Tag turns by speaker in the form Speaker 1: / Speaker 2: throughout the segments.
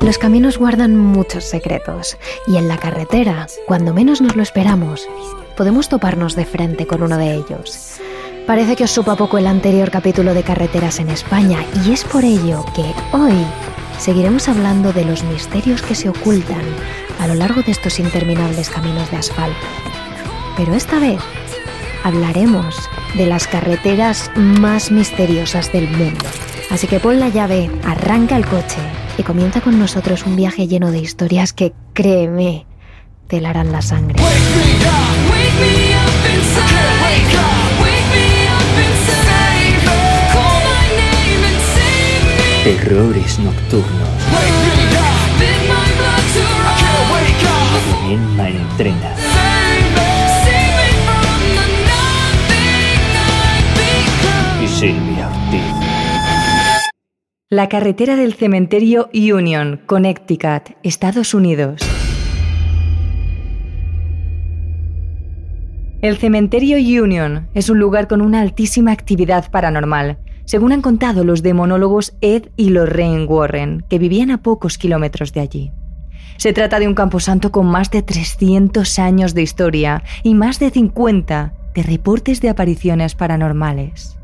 Speaker 1: Los caminos guardan muchos secretos y en la carretera, cuando menos nos lo esperamos, podemos toparnos de frente con uno de ellos. Parece que os supa poco el anterior capítulo de Carreteras en España y es por ello que hoy seguiremos hablando de los misterios que se ocultan a lo largo de estos interminables caminos de asfalto. Pero esta vez hablaremos de las carreteras más misteriosas del mundo. Así que pon la llave, arranca el coche y comienza con nosotros un viaje lleno de historias que, créeme, te harán la sangre.
Speaker 2: Terrores nocturnos. Bien entrena.
Speaker 3: La carretera del cementerio Union, Connecticut, Estados Unidos. El cementerio Union es un lugar con una altísima actividad paranormal según han contado los demonólogos Ed y Lorraine Warren, que vivían a pocos kilómetros de allí. Se trata de un camposanto con más de 300 años de historia y más de 50 de reportes de apariciones paranormales.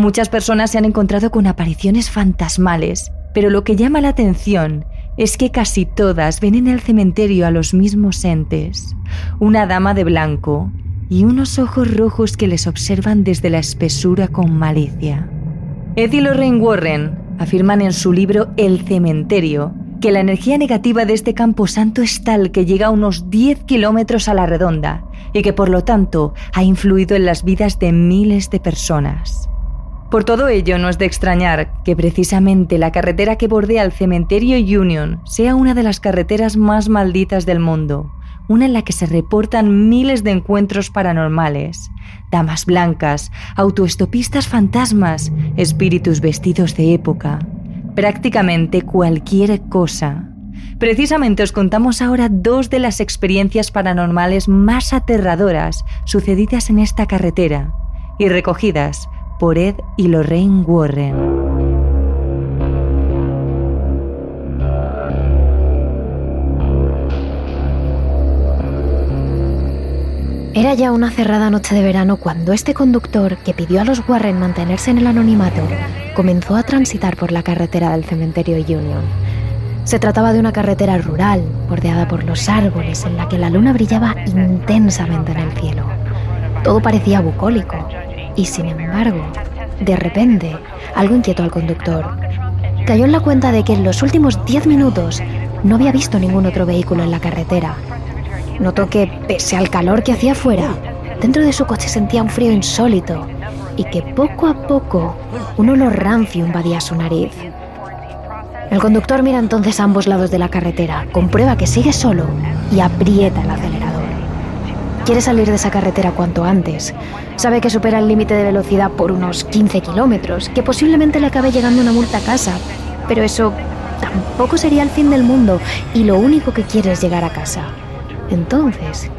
Speaker 3: Muchas personas se han encontrado con apariciones fantasmales, pero lo que llama la atención es que casi todas ven en el cementerio a los mismos entes, una dama de blanco y unos ojos rojos que les observan desde la espesura con malicia. Ed y Lorraine Warren afirman en su libro El cementerio que la energía negativa de este campo santo es tal que llega a unos 10 kilómetros a la redonda y que por lo tanto ha influido en las vidas de miles de personas. Por todo ello, no es de extrañar que precisamente la carretera que bordea el cementerio Union sea una de las carreteras más malditas del mundo, una en la que se reportan miles de encuentros paranormales, damas blancas, autoestopistas fantasmas, espíritus vestidos de época, prácticamente cualquier cosa. Precisamente os contamos ahora dos de las experiencias paranormales más aterradoras sucedidas en esta carretera y recogidas por Ed y Lorraine Warren.
Speaker 1: Era ya una cerrada noche de verano cuando este conductor, que pidió a los Warren mantenerse en el anonimato, comenzó a transitar por la carretera del cementerio Union. Se trataba de una carretera rural, bordeada por los árboles, en la que la luna brillaba intensamente en el cielo. Todo parecía bucólico, y sin embargo, de repente, algo inquietó al conductor. Cayó en la cuenta de que en los últimos 10 minutos no había visto ningún otro vehículo en la carretera Notó que, pese al calor que hacía fuera, dentro de su coche sentía un frío insólito y que poco a poco un olor rancio invadía su nariz. El conductor mira entonces a ambos lados de la carretera, comprueba que sigue solo y aprieta el acelerador. Quiere salir de esa carretera cuanto antes. Sabe que supera el límite de velocidad por unos 15 kilómetros, que posiblemente le acabe llegando una multa a casa, pero eso tampoco sería el fin del mundo y lo único que quiere es llegar a casa. Entonces,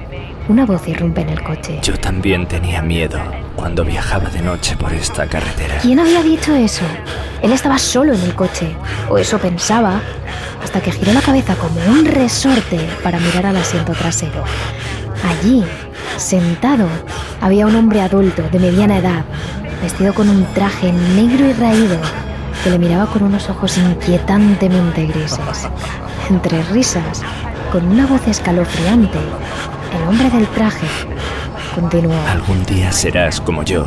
Speaker 1: una voz irrumpe en el coche.
Speaker 2: Yo también tenía miedo cuando viajaba de noche por esta carretera.
Speaker 1: ¿Quién había dicho eso? Él estaba solo en el coche, o eso pensaba, hasta que giró la cabeza como un resorte para mirar al asiento trasero. Allí, sentado, había un hombre adulto de mediana edad, vestido con un traje negro y raído, que le miraba con unos ojos inquietantemente grises. Entre risas, con una voz escalofriante, el hombre del traje continuó.
Speaker 2: Algún día serás como yo,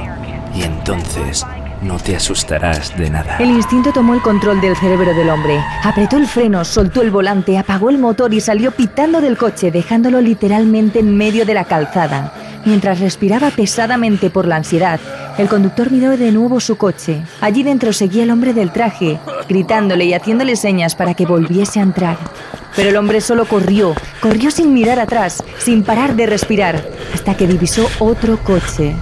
Speaker 2: y entonces no te asustarás de nada.
Speaker 3: El instinto tomó el control del cerebro del hombre. Apretó el freno, soltó el volante, apagó el motor y salió pitando del coche, dejándolo literalmente en medio de la calzada. Mientras respiraba pesadamente por la ansiedad, el conductor miró de nuevo su coche. Allí dentro seguía el hombre del traje, gritándole y haciéndole señas para que volviese a entrar. Pero el hombre solo corrió, corrió sin mirar atrás, sin parar de respirar, hasta que divisó otro coche.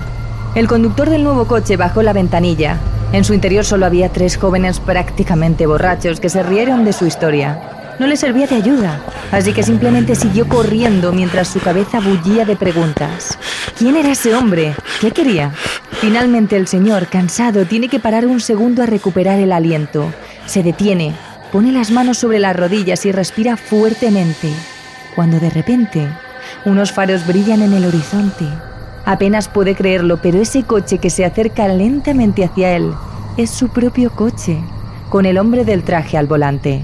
Speaker 3: El conductor del nuevo coche bajó la ventanilla. En su interior solo había tres jóvenes prácticamente borrachos que se rieron de su historia. no le servía de ayuda, así que simplemente siguió corriendo mientras su cabeza bullía de preguntas. ¿Quién era ese hombre? ¿Qué quería? Finalmente el señor, cansado, tiene que parar un segundo a recuperar el aliento. Se detiene, pone las manos sobre las rodillas y respira fuertemente, cuando de repente unos faros brillan en el horizonte. Apenas puede creerlo, pero ese coche que se acerca lentamente hacia él es su propio coche, con el hombre del traje al volante.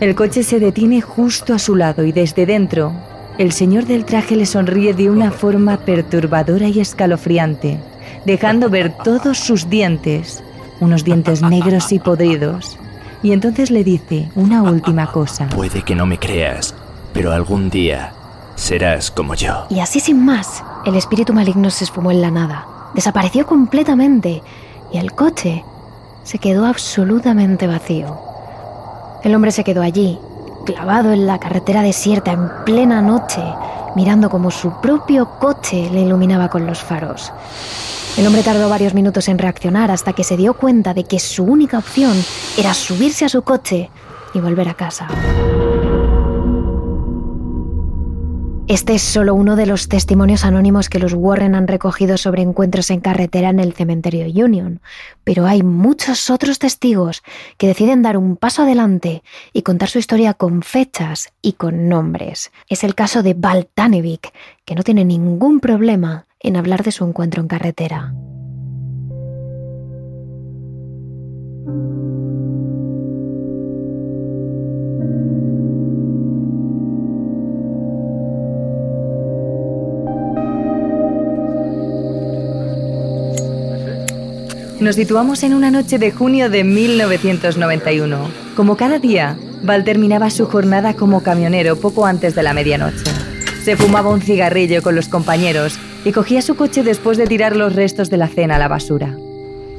Speaker 3: El coche se detiene justo a su lado y desde dentro, el señor del traje le sonríe de una forma perturbadora y escalofriante, dejando ver todos sus dientes, unos dientes negros y podridos. Y entonces le dice una última cosa.
Speaker 2: Puede que no me creas, pero algún día serás como yo.
Speaker 1: Y así sin más, el espíritu maligno se esfumó en la nada, desapareció completamente y el coche se quedó absolutamente vacío. El hombre se quedó allí, clavado en la carretera desierta en plena noche, mirando como su propio coche le iluminaba con los faros. El hombre tardó varios minutos en reaccionar hasta que se dio cuenta de que su única opción era subirse a su coche y volver a casa. Este es solo uno de los testimonios anónimos que los Warren han recogido sobre encuentros en carretera en el cementerio Union, pero hay muchos otros testigos que deciden dar un paso adelante y contar su historia con fechas y con nombres. Es el caso de Val Tanevik, que no tiene ningún problema en hablar de su encuentro en carretera.
Speaker 3: Nos situamos en una noche de junio de 1991. Como cada día, Val terminaba su jornada como camionero poco antes de la medianoche. Se fumaba un cigarrillo con los compañeros y cogía su coche después de tirar los restos de la cena a la basura.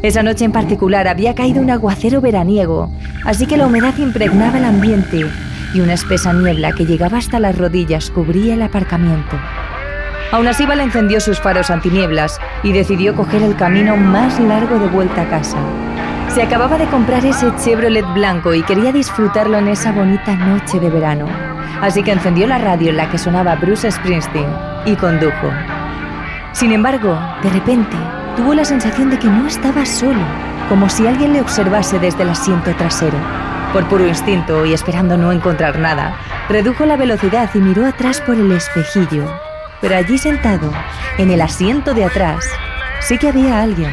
Speaker 3: Esa noche en particular había caído un aguacero veraniego, así que la humedad impregnaba el ambiente y una espesa niebla que llegaba hasta las rodillas cubría el aparcamiento. Aún así, Val encendió sus faros antinieblas y decidió coger el camino más largo de vuelta a casa. Se acababa de comprar ese Chevrolet blanco y quería disfrutarlo en esa bonita noche de verano. Así que encendió la radio en la que sonaba Bruce Springsteen y condujo. Sin embargo, de repente, tuvo la sensación de que no estaba solo, como si alguien le observase desde el asiento trasero. Por puro instinto y esperando no encontrar nada, redujo la velocidad y miró atrás por el espejillo pero allí sentado, en el asiento de atrás, sí que había alguien.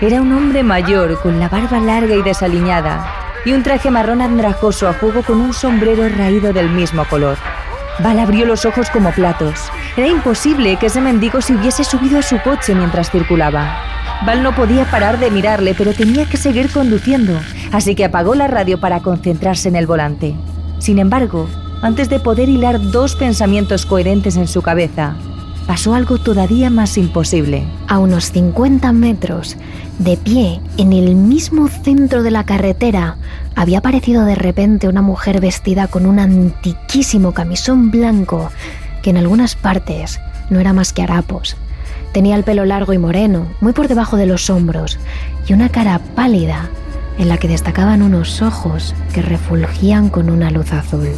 Speaker 3: Era un hombre mayor con la barba larga y desaliñada y un traje marrón andrajoso a juego con un sombrero raído del mismo color. Val abrió los ojos como platos. Era imposible que ese mendigo se hubiese subido a su coche mientras circulaba. Val no podía parar de mirarle, pero tenía que seguir conduciendo, así que apagó la radio para concentrarse en el volante. Sin embargo, antes de poder hilar dos pensamientos coherentes en su cabeza, pasó algo todavía más imposible.
Speaker 1: A unos 50 metros, de pie, en el mismo centro de la carretera, había aparecido de repente una mujer vestida con un antiquísimo camisón blanco que en algunas partes no era más que harapos. Tenía el pelo largo y moreno, muy por debajo de los hombros, y una cara pálida en la que destacaban unos ojos que refulgían con una luz azul.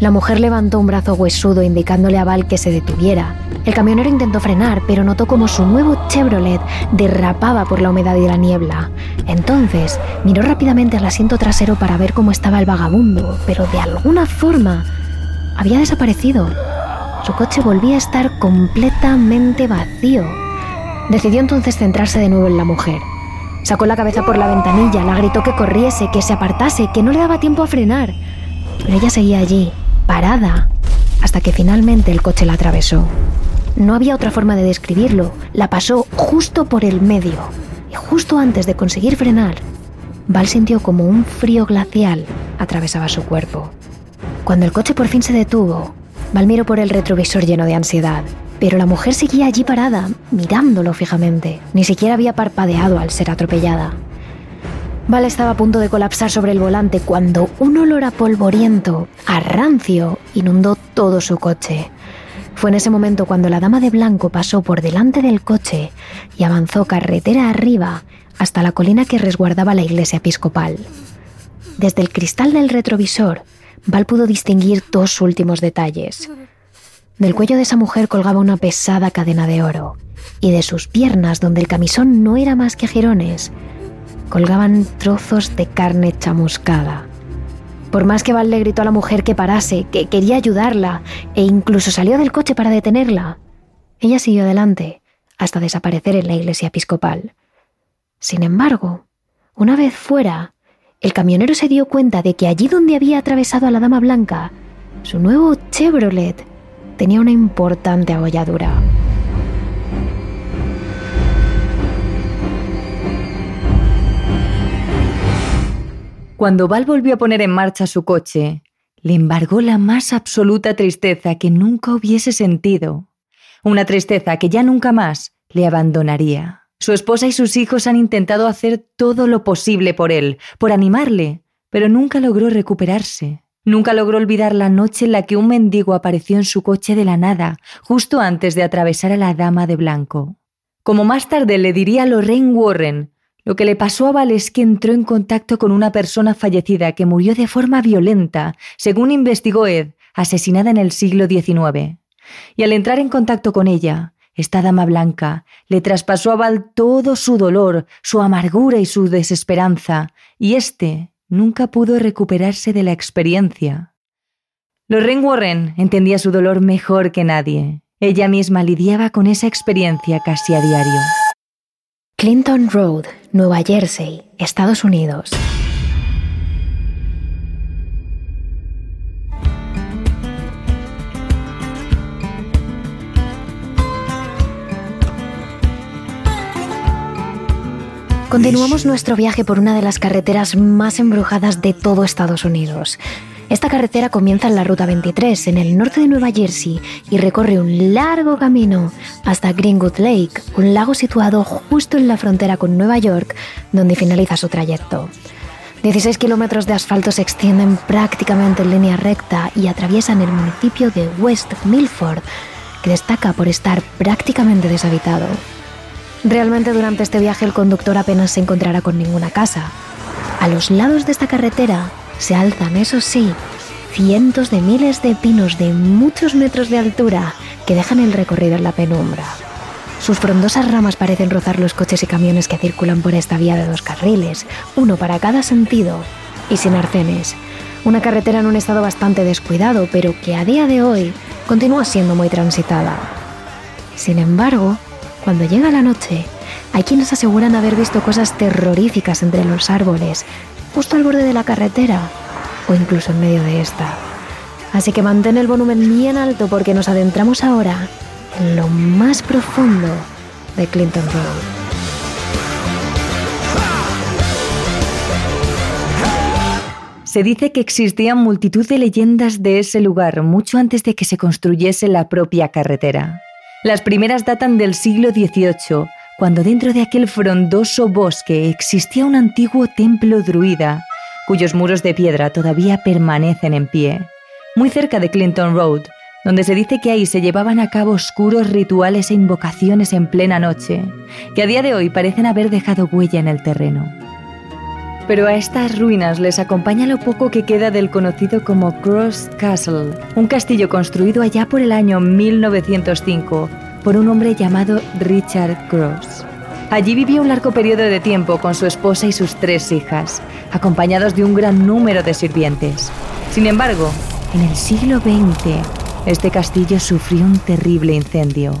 Speaker 1: La mujer levantó un brazo huesudo indicándole a Val que se detuviera. El camionero intentó frenar, pero notó como su nuevo Chevrolet derrapaba por la humedad y la niebla. Entonces miró rápidamente al asiento trasero para ver cómo estaba el vagabundo, pero de alguna forma había desaparecido. Su coche volvía a estar completamente vacío. Decidió entonces centrarse de nuevo en la mujer. Sacó la cabeza por la ventanilla, la gritó que corriese, que se apartase, que no le daba tiempo a frenar. Pero ella seguía allí, parada, hasta que finalmente el coche la atravesó. No había otra forma de describirlo, la pasó justo por el medio, y justo antes de conseguir frenar, Val sintió como un frío glacial atravesaba su cuerpo. Cuando el coche por fin se detuvo, Val miró por el retrovisor lleno de ansiedad, pero la mujer seguía allí parada, mirándolo fijamente. Ni siquiera había parpadeado al ser atropellada. Val estaba a punto de colapsar sobre el volante cuando un olor a polvoriento, a rancio, inundó todo su coche. Fue en ese momento cuando la dama de blanco pasó por delante del coche y avanzó carretera arriba hasta la colina que resguardaba la iglesia episcopal. Desde el cristal del retrovisor, Val pudo distinguir dos últimos detalles. Del cuello de esa mujer colgaba una pesada cadena de oro, y de sus piernas, donde el camisón no era más que jirones, colgaban trozos de carne chamuscada. Por más que Val le gritó a la mujer que parase, que quería ayudarla, e incluso salió del coche para detenerla, ella siguió adelante hasta desaparecer en la iglesia episcopal. Sin embargo, una vez fuera, el camionero se dio cuenta de que allí donde había atravesado a la Dama Blanca, su nuevo Chevrolet tenía una importante abolladura.
Speaker 3: Cuando Val volvió a poner en marcha su coche, le embargó la más absoluta tristeza que nunca hubiese sentido. Una tristeza que ya nunca más le abandonaría. Su esposa y sus hijos han intentado hacer todo lo posible por él, por animarle, pero nunca logró recuperarse. Nunca logró olvidar la noche en la que un mendigo apareció en su coche de la nada, justo antes de atravesar a la dama de blanco. Como más tarde le diría Lorraine Warren, lo que le pasó a Val es que entró en contacto con una persona fallecida que murió de forma violenta, según investigó Ed, asesinada en el siglo XIX. Y al entrar en contacto con ella, esta dama blanca le traspasó a Val todo su dolor, su amargura y su desesperanza, y éste nunca pudo recuperarse de la experiencia. Lorraine Warren entendía su dolor mejor que nadie. Ella misma lidiaba con esa experiencia casi a diario.
Speaker 1: Clinton Road, Nueva Jersey, Estados Unidos. Continuamos nuestro viaje por una de las carreteras más embrujadas de todo Estados Unidos. Esta carretera comienza en la Ruta 23, en el norte de Nueva Jersey, y recorre un largo camino hasta Greenwood Lake, un lago situado justo en la frontera con Nueva York, donde finaliza su trayecto. 16 kilómetros de asfalto se extienden prácticamente en línea recta y atraviesan el municipio de West Milford, que destaca por estar prácticamente deshabitado. Realmente durante este viaje el conductor apenas se encontrará con ninguna casa. A los lados de esta carretera se alzan, eso sí, cientos de miles de pinos de muchos metros de altura que dejan el recorrido en la penumbra. Sus frondosas ramas parecen rozar los coches y camiones que circulan por esta vía de dos carriles, uno para cada sentido, y sin arcenes. Una carretera en un estado bastante descuidado, pero que a día de hoy continúa siendo muy transitada. Sin embargo, cuando llega la noche, hay quienes aseguran haber visto cosas terroríficas entre los árboles, justo al borde de la carretera o incluso en medio de esta. Así que mantén el volumen bien alto porque nos adentramos ahora en lo más profundo de Clinton Road.
Speaker 3: Se dice que existían multitud de leyendas de ese lugar mucho antes de que se construyese la propia carretera. Las primeras datan del siglo XVIII cuando dentro de aquel frondoso bosque existía un antiguo templo druida, cuyos muros de piedra todavía permanecen en pie, muy cerca de Clinton Road, donde se dice que ahí se llevaban a cabo oscuros rituales e invocaciones en plena noche, que a día de hoy parecen haber dejado huella en el terreno. Pero a estas ruinas les acompaña lo poco que queda del conocido como Cross Castle, un castillo construido allá por el año 1905 por un hombre llamado Richard Cross. Allí vivió un largo periodo de tiempo con su esposa y sus tres hijas, acompañados de un gran número de sirvientes. Sin embargo, en el siglo XX, este castillo sufrió un terrible incendio.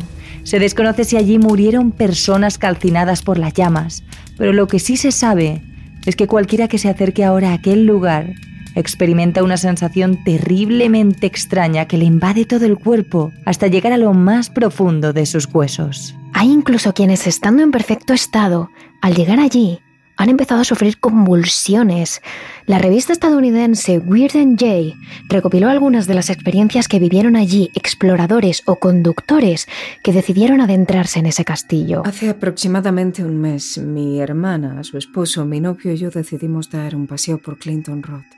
Speaker 3: Se desconoce si allí murieron personas calcinadas por las llamas, pero lo que sí se sabe es que cualquiera que se acerque ahora a aquel lugar experimenta una sensación terriblemente extraña que le invade todo el cuerpo hasta llegar a lo más profundo de sus huesos.
Speaker 1: Hay incluso quienes, estando en perfecto estado, al llegar allí, han empezado a sufrir convulsiones. La revista estadounidense Weird and Jay recopiló algunas de las experiencias que vivieron allí exploradores o conductores que decidieron adentrarse en ese castillo.
Speaker 4: Hace aproximadamente un mes, mi hermana, su esposo, mi novio y yo decidimos dar un paseo por Clinton Road.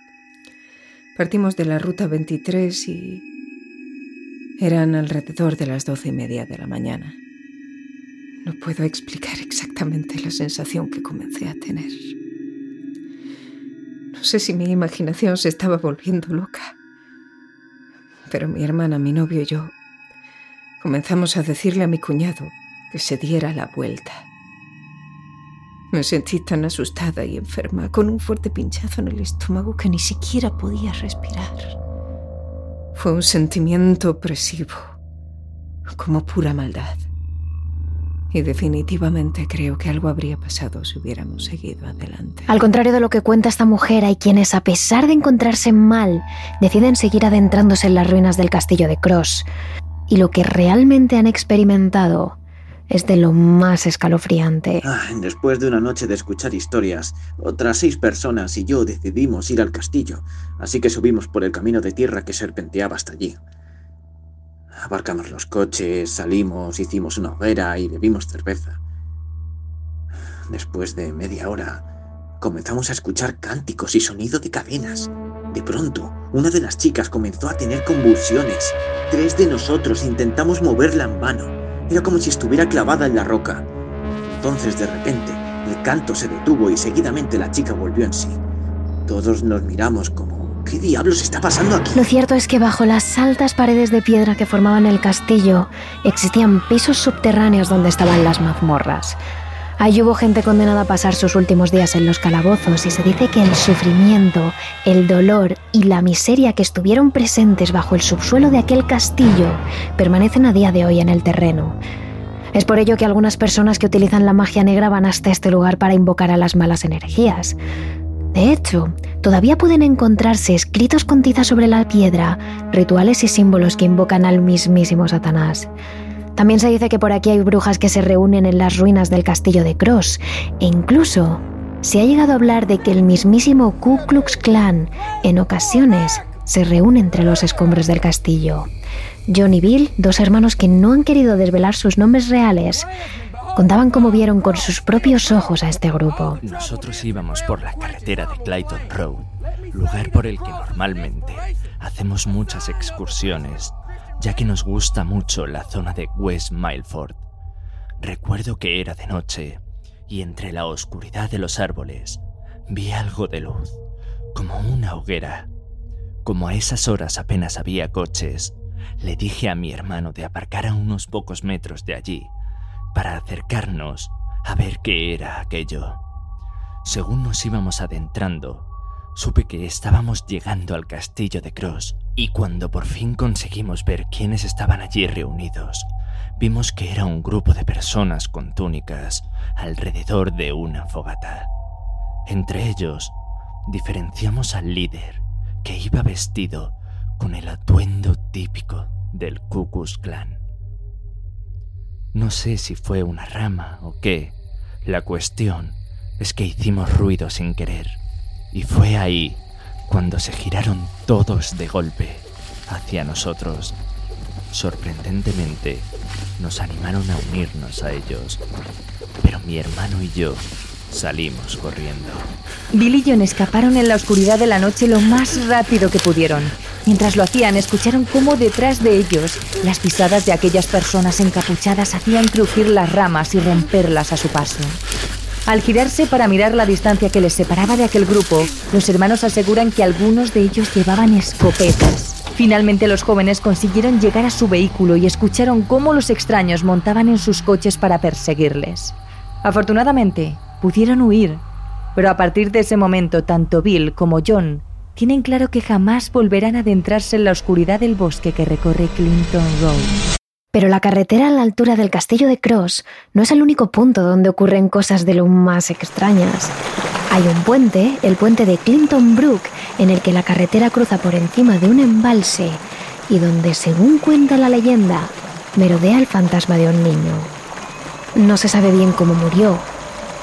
Speaker 4: Partimos de la ruta 23 y eran alrededor de las doce y media de la mañana. No puedo explicar exactamente la sensación que comencé a tener. No sé si mi imaginación se estaba volviendo loca. Pero mi hermana, mi novio y yo comenzamos a decirle a mi cuñado que se diera la vuelta. Me sentí tan asustada y enferma, con un fuerte pinchazo en el estómago que ni siquiera podía respirar. Fue un sentimiento opresivo, como pura maldad. Y definitivamente creo que algo habría pasado si hubiéramos seguido adelante.
Speaker 1: Al contrario de lo que cuenta esta mujer, hay quienes, a pesar de encontrarse mal, deciden seguir adentrándose en las ruinas del castillo de Cross. Y lo que realmente han experimentado es de lo más escalofriante.
Speaker 5: Ah, después de una noche de escuchar historias, otras seis personas y yo decidimos ir al castillo, así que subimos por el camino de tierra que serpenteaba hasta allí. Abarcamos los coches, salimos, hicimos una hoguera y bebimos cerveza. Después de media hora, comenzamos a escuchar cánticos y sonido de cadenas. De pronto, una de las chicas comenzó a tener convulsiones. Tres de nosotros intentamos moverla en vano. Era como si estuviera clavada en la roca. Entonces, de repente, el canto se detuvo y seguidamente la chica volvió en sí. Todos nos miramos como ¿Qué diablos está pasando aquí?
Speaker 1: Lo cierto es que bajo las altas paredes de piedra que formaban el castillo existían pisos subterráneos donde estaban las mazmorras. Allí hubo gente condenada a pasar sus últimos días en los calabozos y se dice que el sufrimiento, el dolor y la miseria que estuvieron presentes bajo el subsuelo de aquel castillo permanecen a día de hoy en el terreno. Es por ello que algunas personas que utilizan la magia negra van hasta este lugar para invocar a las malas energías. De hecho, todavía pueden encontrarse escritos con tiza sobre la piedra rituales y símbolos que invocan al mismísimo Satanás. También se dice que por aquí hay brujas que se reúnen en las ruinas del castillo de Cross e incluso se ha llegado a hablar de que el mismísimo Ku Klux Klan en ocasiones se reúne entre los escombros del castillo. John y Bill, dos hermanos que no han querido desvelar sus nombres reales, Contaban cómo vieron con sus propios ojos a este grupo.
Speaker 2: Nosotros íbamos por la carretera de Clayton Road, lugar por el que normalmente hacemos muchas excursiones, ya que nos gusta mucho la zona de West Milford. Recuerdo que era de noche y entre la oscuridad de los árboles vi algo de luz, como una hoguera. Como a esas horas apenas había coches, le dije a mi hermano de aparcar a unos pocos metros de allí para acercarnos a ver qué era aquello. Según nos íbamos adentrando, supe que estábamos llegando al castillo de Cross y cuando por fin conseguimos ver quiénes estaban allí reunidos, vimos que era un grupo de personas con túnicas alrededor de una fogata. Entre ellos, diferenciamos al líder, que iba vestido con el atuendo típico del Ku Klux Klan. No sé si fue una rama o qué. La cuestión es que hicimos ruido sin querer. Y fue ahí cuando se giraron todos de golpe hacia nosotros. Sorprendentemente, nos animaron a unirnos a ellos. Pero mi hermano y yo salimos corriendo.
Speaker 3: Bill y John escaparon en la oscuridad de la noche lo más rápido que pudieron. Mientras lo hacían, escucharon cómo detrás de ellos las pisadas de aquellas personas encapuchadas hacían crujir las ramas y romperlas a su paso. Al girarse para mirar la distancia que les separaba de aquel grupo, los hermanos aseguran que algunos de ellos llevaban escopetas. Finalmente los jóvenes consiguieron llegar a su vehículo y escucharon cómo los extraños montaban en sus coches para perseguirles. Afortunadamente, pudieron huir, pero a partir de ese momento tanto Bill como John tienen claro que jamás volverán a adentrarse en la oscuridad del bosque que recorre Clinton Road.
Speaker 1: Pero la carretera a la altura del castillo de Cross no es el único punto donde ocurren cosas de lo más extrañas. Hay un puente, el puente de Clinton Brook, en el que la carretera cruza por encima de un embalse y donde, según cuenta la leyenda, merodea el fantasma de un niño. No se sabe bien cómo murió.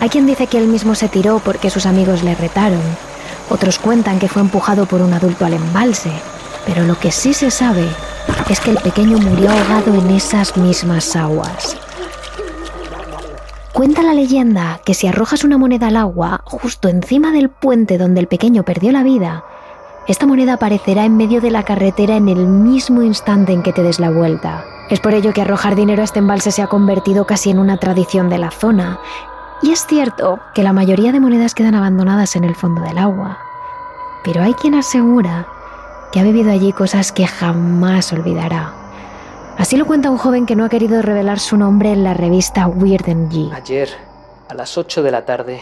Speaker 1: Hay quien dice que él mismo se tiró porque sus amigos le retaron, otros cuentan que fue empujado por un adulto al embalse, pero lo que sí se sabe es que el pequeño murió ahogado en esas mismas aguas. Cuenta la leyenda que si arrojas una moneda al agua justo encima del puente donde el pequeño perdió la vida, esta moneda aparecerá en medio de la carretera en el mismo instante en que te des la vuelta. Es por ello que arrojar dinero a este embalse se ha convertido casi en una tradición de la zona y es cierto que la mayoría de monedas quedan abandonadas en el fondo del agua. pero hay quien asegura que ha vivido allí cosas que jamás olvidará. Así lo cuenta un joven que no ha querido revelar su nombre en la revista Weird G.
Speaker 6: Ayer, a las 8 de la tarde,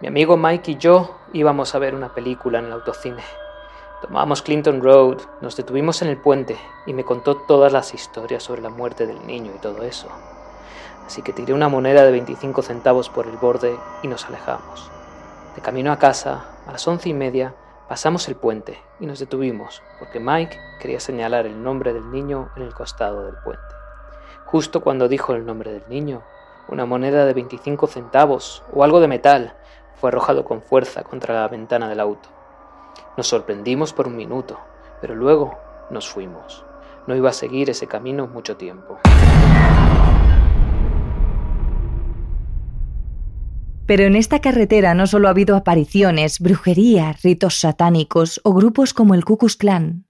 Speaker 6: mi amigo Mike y yo íbamos a ver una película en el autocine. Tomamos Clinton Road, nos detuvimos en el puente y me contó todas las historias sobre la muerte del niño y todo eso. Así que tiré una moneda de 25 centavos por el borde y nos alejamos. De camino a casa, a las once y media, pasamos el puente y nos detuvimos porque Mike quería señalar el nombre del niño en el costado del puente. Justo cuando dijo el nombre del niño, una moneda de 25 centavos o algo de metal fue arrojado con fuerza contra la ventana del auto. Nos sorprendimos por un minuto, pero luego nos fuimos. No iba a seguir ese camino mucho tiempo.
Speaker 3: Pero en esta carretera no solo ha habido apariciones, brujería, ritos satánicos o grupos como el Ku Klux Klan.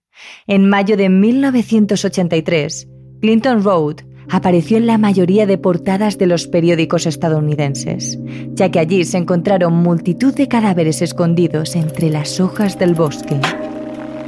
Speaker 3: En mayo de 1983, Clinton Road apareció en la mayoría de portadas de los periódicos estadounidenses, ya que allí se encontraron multitud de cadáveres escondidos entre las hojas del bosque.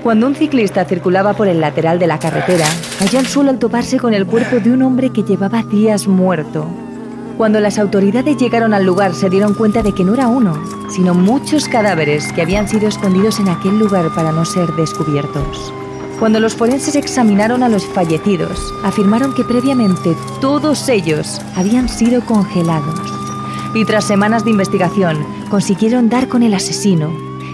Speaker 3: Cuando un ciclista circulaba por el lateral de la carretera, cayó al suelo toparse con el cuerpo de un hombre que llevaba días muerto. Cuando las autoridades llegaron al lugar se dieron cuenta de que no era uno, sino muchos cadáveres que habían sido escondidos en aquel lugar para no ser descubiertos. Cuando los forenses examinaron a los fallecidos, afirmaron que previamente todos ellos habían sido congelados. Y tras semanas de investigación, consiguieron dar con el asesino,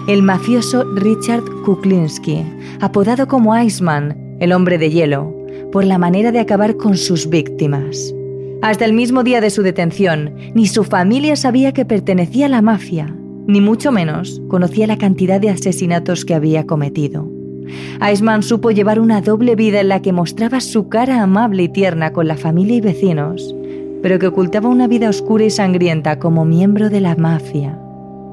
Speaker 3: el mafioso Richard Kuklinski, apodado como Iceman, el hombre de hielo, por la manera de acabar con sus víctimas. Hasta el mismo día de su detención, ni su familia sabía que pertenecía a la mafia, ni mucho menos conocía la cantidad de asesinatos que había cometido. Iceman supo llevar una doble vida en la que mostraba su cara amable y tierna con la familia y vecinos, pero que ocultaba una vida oscura y sangrienta como miembro de la mafia.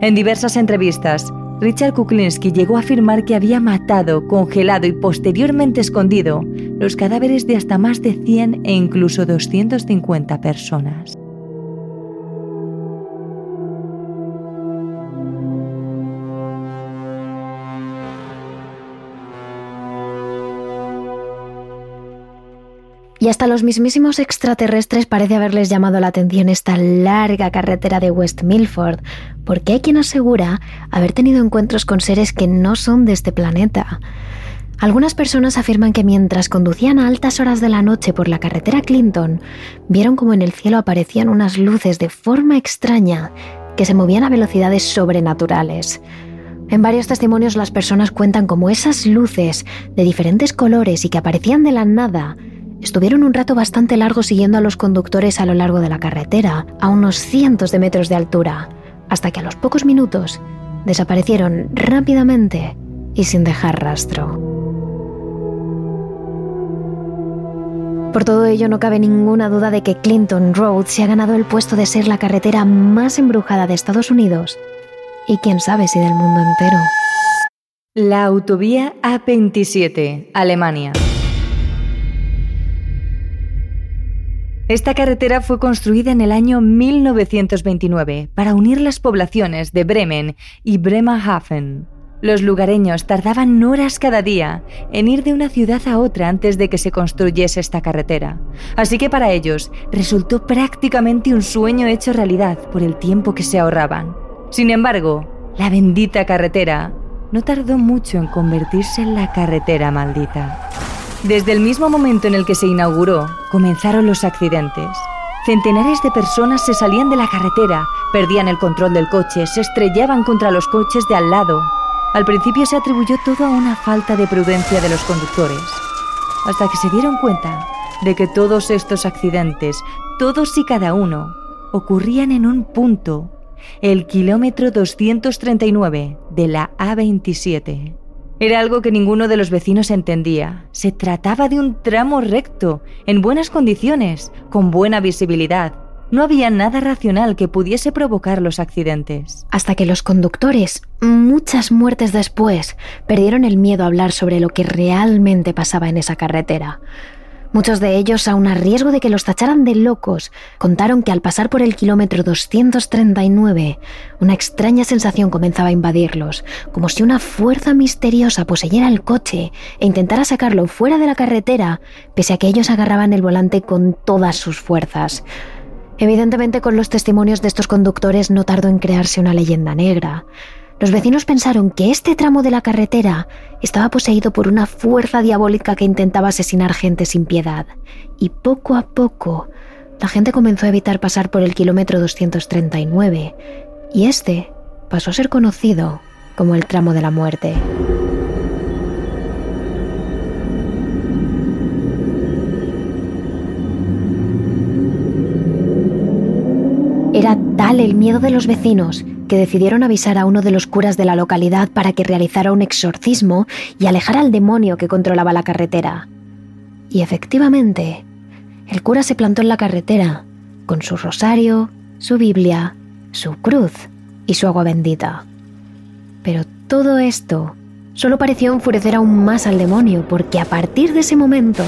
Speaker 3: En diversas entrevistas, Richard Kuklinski llegó a afirmar que había matado, congelado y posteriormente escondido los cadáveres de hasta más de 100 e incluso 250 personas.
Speaker 1: Y hasta los mismísimos extraterrestres parece haberles llamado la atención esta larga carretera de West Milford, porque hay quien asegura haber tenido encuentros con seres que no son de este planeta. Algunas personas afirman que mientras conducían a altas horas de la noche por la carretera Clinton, vieron como en el cielo aparecían unas luces de forma extraña que se movían a velocidades sobrenaturales. En varios testimonios las personas cuentan como esas luces de diferentes colores y que aparecían de la nada Estuvieron un rato bastante largo siguiendo a los conductores a lo largo de la carretera, a unos cientos de metros de altura, hasta que a los pocos minutos desaparecieron rápidamente y sin dejar rastro. Por todo ello no cabe ninguna duda de que Clinton Road se ha ganado el puesto de ser la carretera más embrujada de Estados Unidos y quién sabe si del mundo entero.
Speaker 3: La autovía A27, Alemania. Esta carretera fue construida en el año 1929 para unir las poblaciones de Bremen y Bremerhaven. Los lugareños tardaban horas cada día en ir de una ciudad a otra antes de que se construyese esta carretera, así que para ellos resultó prácticamente un sueño hecho realidad por el tiempo que se ahorraban. Sin embargo, la bendita carretera no tardó mucho en convertirse en la carretera maldita. Desde el mismo momento en el que se inauguró, comenzaron los accidentes. Centenares de personas se salían de la carretera, perdían el control del coche, se estrellaban contra los coches de al lado. Al principio se atribuyó todo a una falta de prudencia de los conductores, hasta que se dieron cuenta de que todos estos accidentes, todos y cada uno, ocurrían en un punto, el kilómetro 239 de la A27. Era algo que ninguno de los vecinos entendía. Se trataba de un tramo recto, en buenas condiciones, con buena visibilidad. No había nada racional que pudiese provocar los accidentes.
Speaker 1: Hasta que los conductores, muchas muertes después, perdieron el miedo a hablar sobre lo que realmente pasaba en esa carretera. Muchos de ellos, aun a riesgo de que los tacharan de locos, contaron que al pasar por el kilómetro 239, una extraña sensación comenzaba a invadirlos, como si una fuerza misteriosa poseyera el coche e intentara sacarlo fuera de la carretera, pese a que ellos agarraban el volante con todas sus fuerzas. Evidentemente, con los testimonios de estos conductores no tardó en crearse una leyenda negra. Los vecinos pensaron que este tramo de la carretera estaba poseído por una fuerza diabólica que intentaba asesinar gente sin piedad. Y poco a poco, la gente comenzó a evitar pasar por el kilómetro 239, y este pasó a ser conocido como el tramo de la muerte. Era tal el miedo de los vecinos que decidieron avisar a uno de los curas de la localidad para que realizara un exorcismo y alejara al demonio que controlaba la carretera. Y efectivamente, el cura se plantó en la carretera con su rosario, su Biblia, su cruz y su agua bendita. Pero todo esto solo pareció enfurecer aún más al demonio porque a partir de ese momento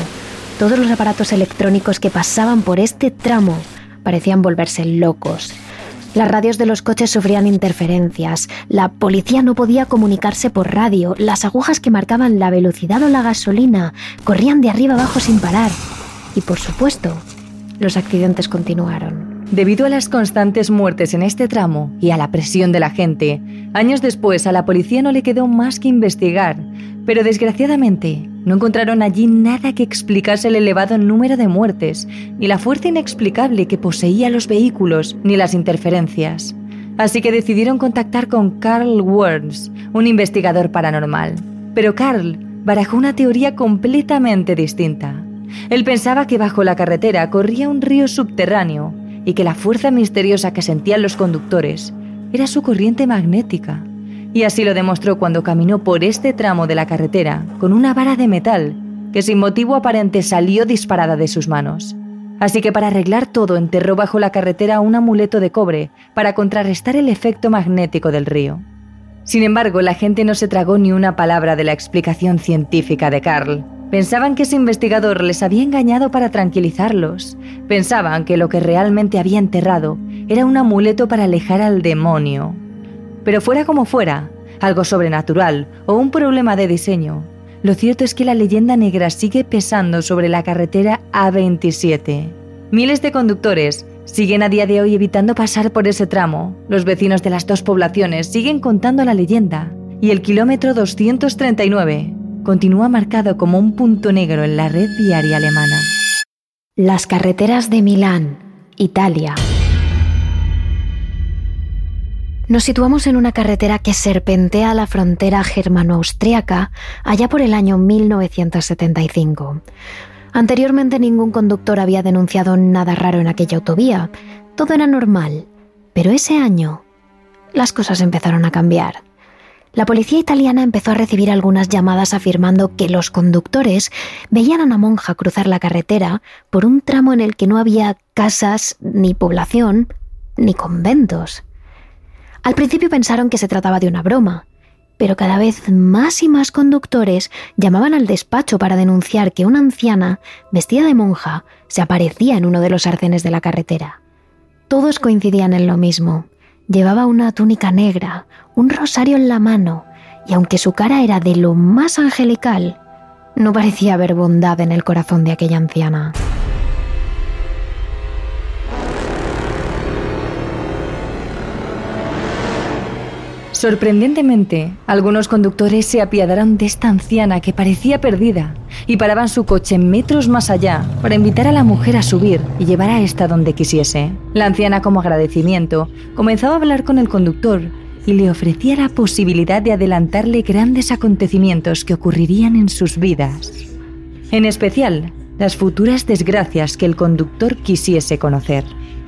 Speaker 1: todos los aparatos electrónicos que pasaban por este tramo parecían volverse locos las radios de los coches sufrían interferencias, la policía no podía comunicarse por radio, las agujas que marcaban la velocidad o la gasolina corrían de arriba abajo sin parar. Y por supuesto, los accidentes continuaron.
Speaker 3: Debido a las constantes muertes en este tramo y a la presión de la gente, años después a la policía no le quedó más que investigar, pero desgraciadamente no encontraron allí nada que explicase el elevado número de muertes, ni la fuerza inexplicable que poseía los vehículos, ni las interferencias. Así que decidieron contactar con Carl Werns, un investigador paranormal. Pero Carl barajó una teoría completamente distinta. Él pensaba que bajo la carretera corría un río subterráneo y que la fuerza misteriosa que sentían los conductores era su corriente magnética y así lo demostró cuando caminó por este tramo de la carretera con una vara de metal que sin motivo aparente salió disparada de sus manos. Así que para arreglar todo enterró bajo la carretera un amuleto de cobre para contrarrestar el efecto magnético del río. Sin embargo, la gente no se tragó ni una palabra de la explicación científica de Carl. Pensaban que ese investigador les había engañado para tranquilizarlos. Pensaban que lo que realmente había enterrado era un amuleto para alejar al demonio, pero fuera como fuera, algo sobrenatural o un problema de diseño, lo cierto es que la leyenda negra sigue pesando sobre la carretera A27. Miles de conductores siguen a día de hoy evitando pasar por ese tramo. Los vecinos de las dos poblaciones siguen contando la leyenda y el kilómetro 239 continúa marcado como un punto negro en la red viaria alemana.
Speaker 1: Las carreteras de Milán, Italia. Nos situamos en una carretera que serpentea la frontera germano-austriaca allá por el año 1975. Anteriormente ningún conductor había denunciado nada raro en aquella autovía. Todo era normal. Pero ese año las cosas empezaron a cambiar. La policía italiana empezó a recibir algunas llamadas afirmando que los conductores veían a una monja cruzar la carretera por un tramo en el que no había casas, ni población, ni conventos. Al principio pensaron que se trataba de una broma, pero cada vez más y más conductores llamaban al despacho para denunciar que una anciana, vestida de monja, se aparecía en uno de los arcenes de la carretera. Todos coincidían en lo mismo. Llevaba una túnica negra, un rosario en la mano, y aunque su cara era de lo más angelical, no parecía haber bondad en el corazón de aquella anciana.
Speaker 3: Sorprendentemente, algunos conductores se apiadaron de esta anciana que parecía perdida y paraban su coche metros más allá para invitar a la mujer a subir y llevar a esta donde quisiese. La anciana, como agradecimiento, comenzó a hablar con el conductor y le ofrecía la posibilidad de adelantarle grandes acontecimientos que ocurrirían en sus vidas. En especial, las futuras desgracias que el conductor quisiese conocer.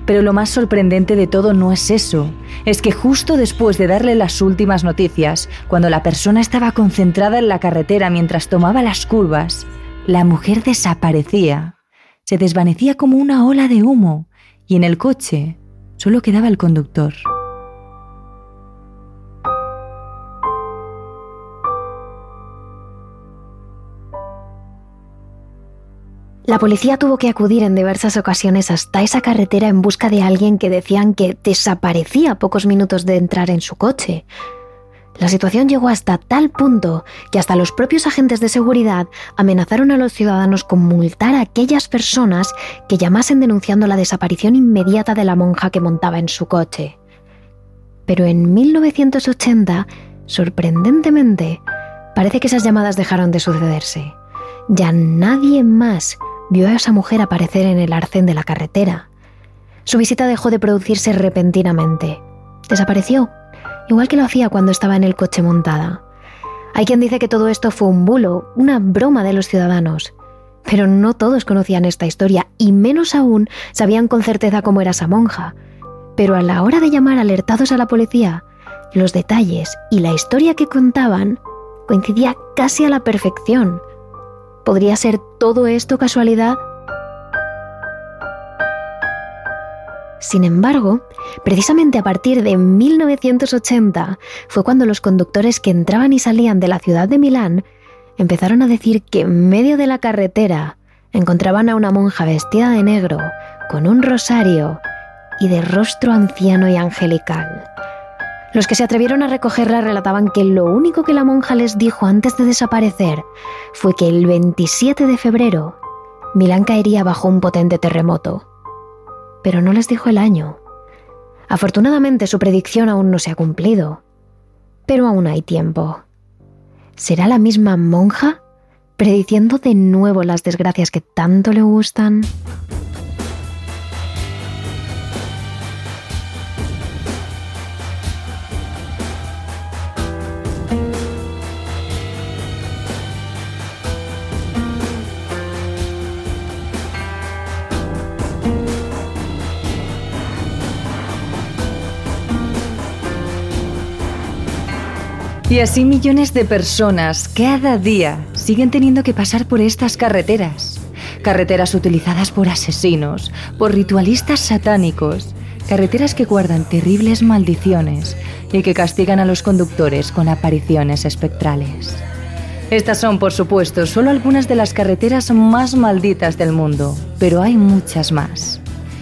Speaker 3: Pero lo más sorprendente de todo no es eso, es que justo después de darle las últimas noticias, cuando la persona estaba concentrada en la carretera mientras tomaba las curvas, la mujer desaparecía, se desvanecía como una ola de humo y en el coche solo quedaba el conductor.
Speaker 1: La policía tuvo que acudir en diversas ocasiones hasta esa carretera en busca de alguien que decían que desaparecía pocos minutos de entrar en su coche. La situación llegó hasta tal punto que hasta los propios agentes de seguridad amenazaron a los ciudadanos con multar a aquellas personas que llamasen denunciando la desaparición inmediata de la monja que montaba en su coche. Pero en 1980, sorprendentemente, parece que esas llamadas dejaron de sucederse. Ya nadie más vio a esa mujer aparecer en el arcén de la carretera. Su visita dejó de producirse repentinamente. Desapareció igual que lo hacía cuando estaba en el coche montada. Hay quien dice que todo esto fue un bulo, una broma de los ciudadanos. Pero no todos conocían esta historia y menos aún sabían con certeza cómo era esa monja. Pero a la hora de llamar alertados a la policía, los detalles y la historia que contaban coincidía casi a la perfección. ¿Podría ser todo esto casualidad? Sin embargo, precisamente a partir de 1980 fue cuando los conductores que entraban y salían de la ciudad de Milán empezaron a decir que en medio de la carretera encontraban a una monja vestida de negro, con un rosario y de rostro anciano y angelical. Los que se atrevieron a recogerla relataban que lo único que la monja les dijo antes de desaparecer fue que el 27 de febrero Milán caería bajo un potente terremoto pero no les dijo el año. Afortunadamente su predicción aún no se ha cumplido, pero aún hay tiempo. ¿Será la misma monja prediciendo de nuevo las desgracias que tanto le gustan?
Speaker 3: Y así millones de personas cada día siguen teniendo que pasar por estas carreteras. Carreteras utilizadas por asesinos, por ritualistas satánicos, carreteras que guardan terribles maldiciones y que castigan a los conductores con apariciones espectrales. Estas son, por supuesto, solo algunas de las carreteras más malditas del mundo, pero hay muchas más.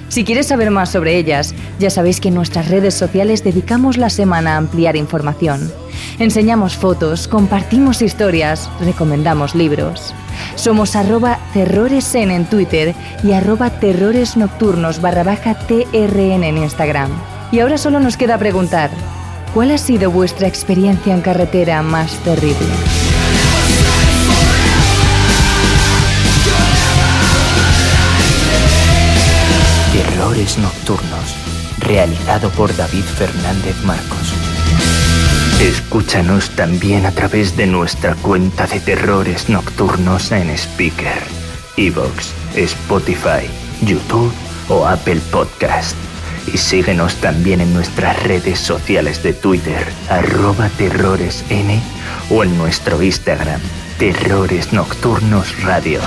Speaker 3: Si quieres saber más sobre ellas, ya sabéis que en nuestras redes sociales dedicamos la semana a ampliar información. Enseñamos fotos, compartimos historias, recomendamos libros. Somos arroba terroresen en Twitter y arroba terroresnocturnos barra baja TRN en Instagram. Y ahora solo nos queda preguntar, ¿cuál ha sido vuestra experiencia en carretera más terrible?
Speaker 2: Terrores Nocturnos, realizado por David Fernández Marcos. Escúchanos también a través de nuestra cuenta de Terrores Nocturnos en Speaker, Evox, Spotify, YouTube o Apple Podcast. Y síguenos también en nuestras redes sociales de Twitter, arroba terroresn o en nuestro Instagram, Terrores Nocturnos Radio.